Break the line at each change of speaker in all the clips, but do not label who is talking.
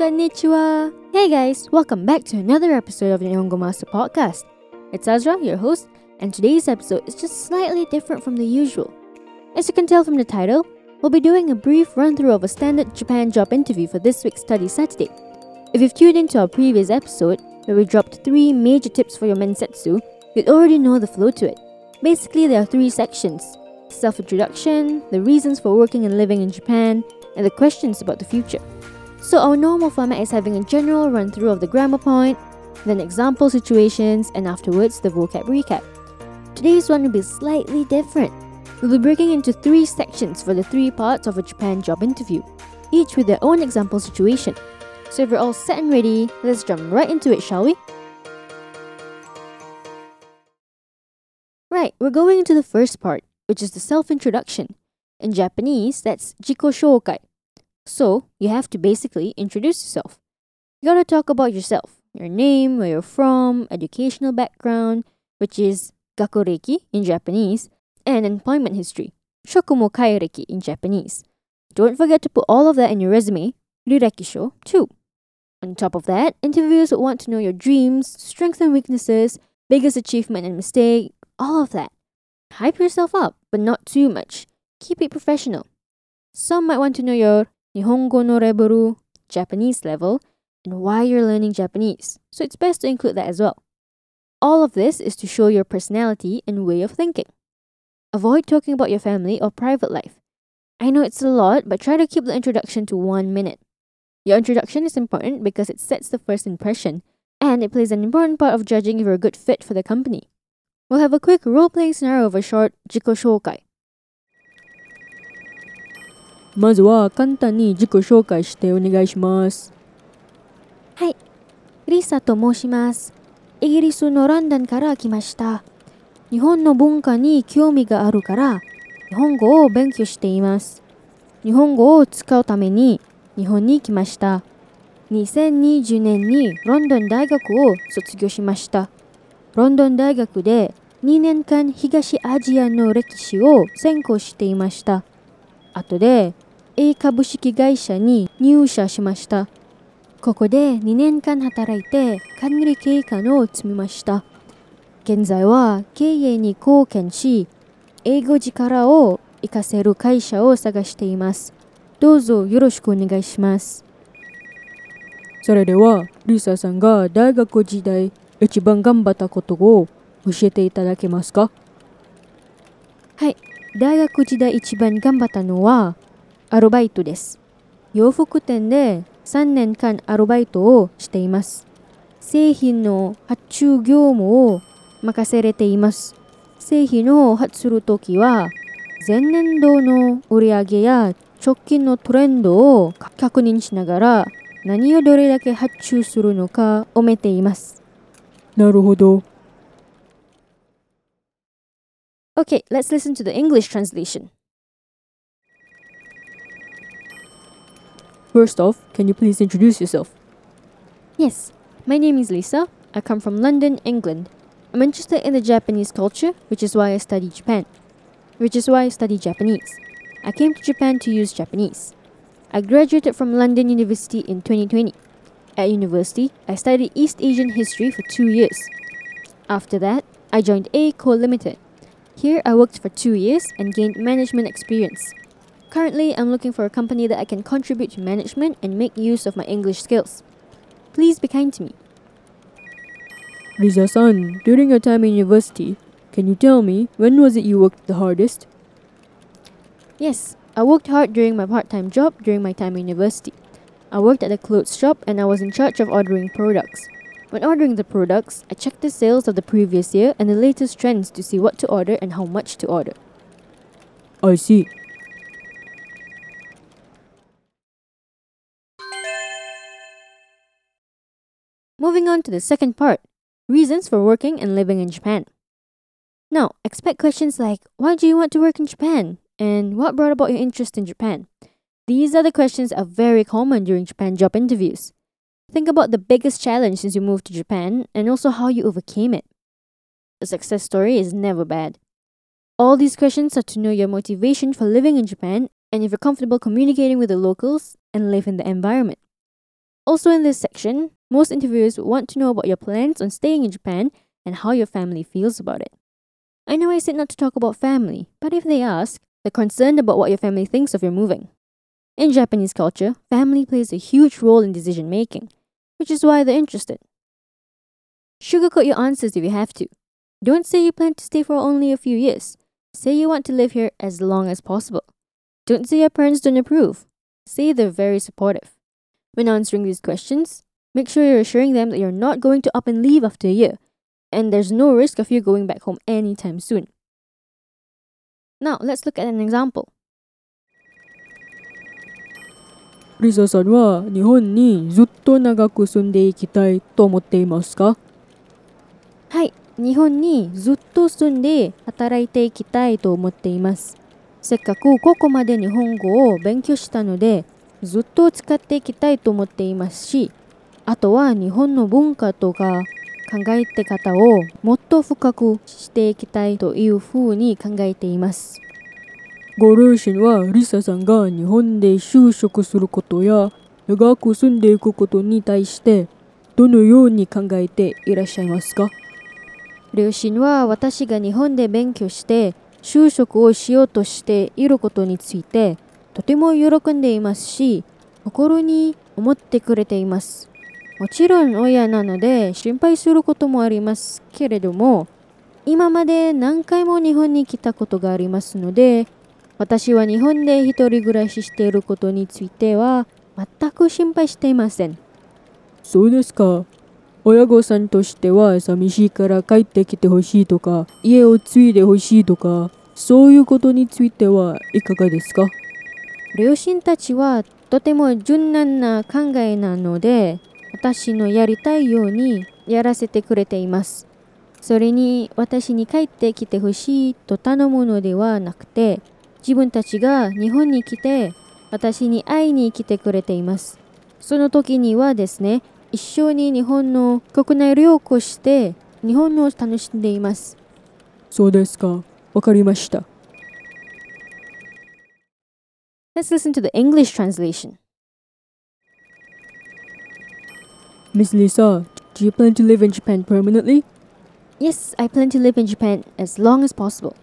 Konnichiwa! Hey guys, welcome back to another episode of the Nihongo Master Podcast. It's Azra, your host, and today's episode is just slightly different from the usual. As you can tell from the title, we'll be doing a brief run through of a standard Japan job interview for this week's Study Saturday. If you've tuned into our previous episode, where we dropped three major tips for your mensetsu, you'd already know the flow to it. Basically, there are three sections self introduction, the reasons for working and living in Japan, and the questions about the future. So our normal format is having a general run through of the grammar point, then example situations, and afterwards the vocab recap. Today's one will be slightly different. We'll be breaking into three sections for the three parts of a Japan job interview, each with their own example situation. So if you're all set and ready, let's jump right into it, shall we? Right, we're going into the first part, which is the self-introduction. In Japanese, that's jiko shoukai. So, you have to basically introduce yourself. You gotta talk about yourself, your name, where you're from, educational background, which is gakureki in Japanese, and employment history, shokumu keireki in Japanese. Don't forget to put all of that in your resume, rirekisho, too. On top of that, interviewers would want to know your dreams, strengths and weaknesses, biggest achievement and mistake, all of that. Hype yourself up, but not too much. Keep it professional. Some might want to know your Nihongo no Reburu, Japanese level, and why you're learning Japanese, so it's best to include that as well. All of this is to show your personality and way of thinking. Avoid talking about your family or private life. I know it's a lot, but try to keep the introduction to one minute. Your introduction is important because it sets the first impression, and it plays an important part of judging if you're a good fit for the company. We'll have a quick role playing scenario of a short jiko shoukai.
まずは簡単に自己紹介してお願いします。
はい、リサと申します。イギリスのロンドンから来ました。日本の文化に興味があるから、日本語を勉強しています。日本語を使うために日本に来ました。2020年にロンドン大学を卒業しました。ロンドン大学で2年間東アジアの歴史を専攻していました。後で A 株式会社に入社しました。ここで2年間働いて管理経過を積みました。現在は経営に貢献し、英語力を活かせる会社を探しています。どうぞよろしくお願いします。
それでは、リサさんが大学時代一番頑張ったことを教えていただけますか？
はい、大学時代一番頑張ったのはアルバイトです。洋服店で3年間アルバイトをしています。製品の発注業務を任せれています。製品を発するときは前年度の売上や直近のトレンドを確認しながら何をどれだけ発注するのかをめています。
なるほど。
Okay, let's listen to the English translation.
First off, can you please introduce yourself?
Yes, my name is Lisa. I come from London, England. I'm interested in the Japanese culture, which is why I study Japan. Which is why I study Japanese. I came to Japan to use Japanese. I graduated from London University in 2020. At university, I studied East Asian history for two years. After that, I joined A Co Limited. Here, I worked for two years and gained management experience. Currently, I'm looking for a company that I can contribute to management and make use of my English skills. Please be kind to me.
Lisa san, during your time in university, can you tell me when was it you worked the hardest?
Yes, I worked hard during my part time job during my time in university. I worked at a clothes shop and I was in charge of ordering products. When ordering the products, I checked the sales of the previous year and the latest trends to see what to order and how much to order.
I see.
Moving on to the second part reasons for working and living in Japan. Now, expect questions like Why do you want to work in Japan? and What brought about your interest in Japan? These are the questions are very common during Japan job interviews. Think about the biggest challenge since you moved to Japan and also how you overcame it. A success story is never bad. All these questions are to know your motivation for living in Japan and if you're comfortable communicating with the locals and live in the environment. Also, in this section, most interviewers want to know about your plans on staying in Japan and how your family feels about it. I know I said not to talk about family, but if they ask, they're concerned about what your family thinks of your moving. In Japanese culture, family plays a huge role in decision making, which is why they're interested. Sugarcoat your answers if you have to. Don't say you plan to stay for only a few years. Say you want to live here as long as possible. Don't say your parents don't approve. Say they're very supportive. When answering these questions, make sure you're assuring them that you're not going to up and leave after a year, and there's no risk of you going back home anytime soon. Now, let's look at an example.
リサさんは日本にずっと長く住んでいきたいと思っていますか
はい、日本にずっと住んで働いていきたいと思っています。せっかくここまで日本語を勉強したので、ずっと使っていきたいと思っていますし、あとは日本の文化とか考えて方をもっと深くしていきたいというふうに考えています。
ご両親はリサさんが日本で就職することや長く住んでいくことに対してどのように考えていらっしゃいますか？
両親は私が日本で勉強して就職をしようとしていることについてとても喜んでいますし心に思ってくれています。もちろん親なので心配することもありますけれども今まで何回も日本に来たことがありますので私は日本で一人暮らししていることについては全く心配していません。
そうですか。親御さんとしては寂しいから帰ってきてほしいとか家を継いでほしいとかそういうことについてはいかがですか？
両親たちはとても柔軟な考えなので私のやりたいようにやらせてくれています。それに私に帰ってきてほしいと頼むのではなくて自分たちが日本に来て私に会いに来てくれています。その時にはですね一緒に日本の国内旅行して日本を楽しんでいます。
そうですか。わかりました。
Let's listen to the English translation
Miss Lisa, do you plan to live in Japan permanently?
Yes, I plan to live in Japan as long as possible.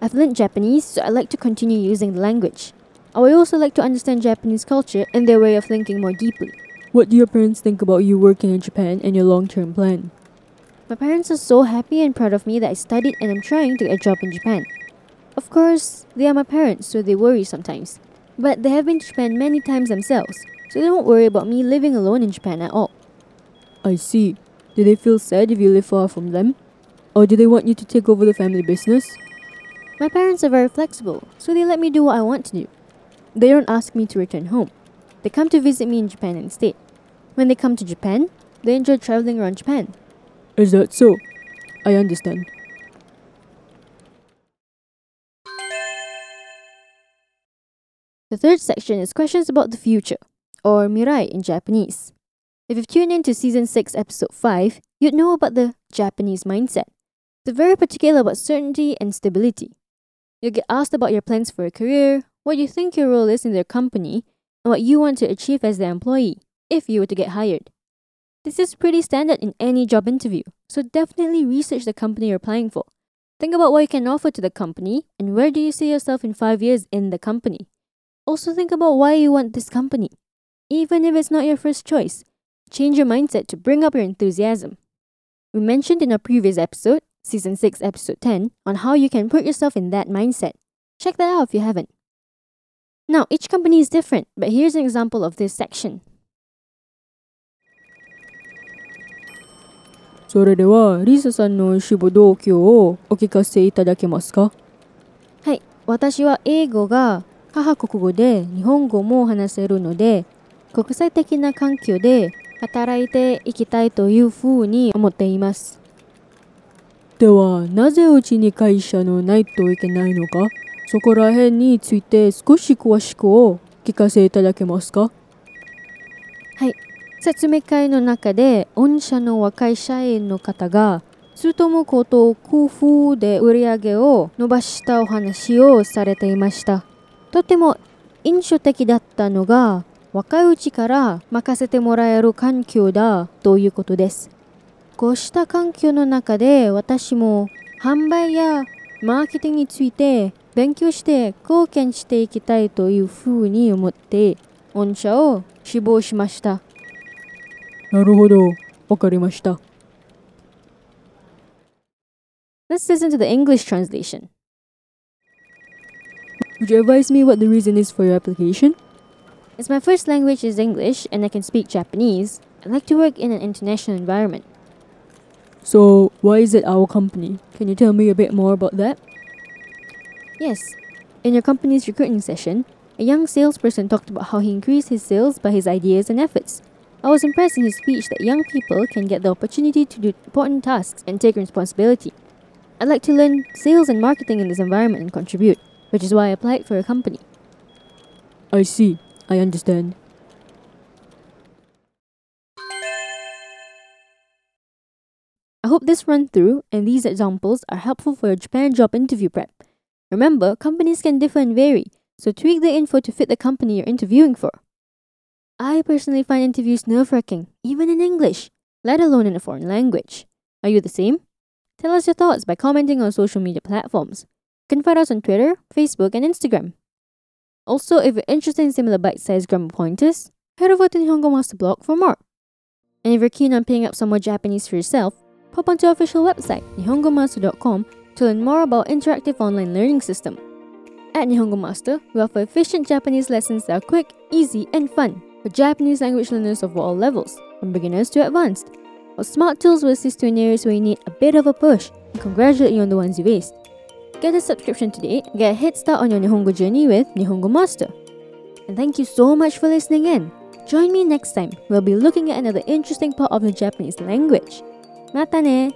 I've learned Japanese, so I like to continue using the language. Oh, I would also like to understand Japanese culture and their way of thinking more deeply.
What do your parents think about you working in Japan and your long-term plan?
My parents are so happy and proud of me that I studied and I'm trying to get a job in Japan. Of course, they are my parents, so they worry sometimes. But they have been to Japan many times themselves, so they don't worry about me living alone in Japan at all.
I see. Do they feel sad if you live far from them? Or do they want you to take over the family business?
My parents are very flexible, so they let me do what I want to do. They don't ask me to return home. They come to visit me in Japan instead. When they come to Japan, they enjoy traveling around Japan.
Is that so? I understand.
The third section is questions about the future, or mirai in Japanese. If you've tuned in to season 6, episode 5, you'd know about the Japanese mindset. They're very particular about certainty and stability. You'll get asked about your plans for a career, what you think your role is in their company, and what you want to achieve as their employee if you were to get hired. This is pretty standard in any job interview, so definitely research the company you're applying for. Think about what you can offer to the company and where do you see yourself in five years in the company. Also, think about why you want this company. Even if it's not your first choice, change your mindset to bring up your enthusiasm. We mentioned in a previous episode, season 6, episode 10, on how you can put yourself in that mindset. Check that out if you haven't. Now, each company is different, but here's an example of this section.
それでは、リサさんの志望動機をお聞かせいただけますか
はい、私は英語が 母国語で日本語も話せるので、国際的な環境で働いていきたいというふうに思っています。
では、なぜうちに会社のないといけないのか？そこら辺について少し詳しくお聞かせいただけますか？
はい、説明会の中で御社の若い社員の方が勤むことを工夫で売り上げを伸ばしたお話をされていました。とても印象的だったのが若いうちから任せてもらえる環境だということです。こうした環境の中で私も販売やマーケティングについて勉強して貢献していきたいというふうに思って御社を志望しました。
なるほど。わかりました。
Let's listen to the English translation.
Would you advise me what the reason is for your application?
As my first language is English and I can speak Japanese, I'd like to work in an international environment.
So, why is it our company? Can you tell me a bit more about that?
Yes, in your company's recruiting session, a young salesperson talked about how he increased his sales by his ideas and efforts. I was impressed in his speech that young people can get the opportunity to do important tasks and take responsibility. I'd like to learn sales and marketing in this environment and contribute, which is why I applied for a company.
I see. I understand.
I hope this run through and these examples are helpful for your Japan job interview prep. Remember, companies can differ and vary, so tweak the info to fit the company you're interviewing for. I personally find interviews nerve wracking, even in English, let alone in a foreign language. Are you the same? Tell us your thoughts by commenting on social media platforms. You can find us on Twitter, Facebook, and Instagram. Also, if you're interested in similar bite sized grammar pointers, head over to Nihongo Master blog for more. And if you're keen on picking up some more Japanese for yourself, pop onto our official website, nihongomaster.com, to learn more about interactive online learning system. At Nihongo Master, we offer efficient Japanese lessons that are quick, easy, and fun for Japanese language learners of all levels, from beginners to advanced. Our smart tools will assist you in areas where you need a bit of a push and congratulate you on the ones you've aced. Get a subscription today, get a head start on your Nihongo journey with Nihongo Master. And thank you so much for listening in. Join me next time, we'll be looking at another interesting part of the Japanese language. Mata ne!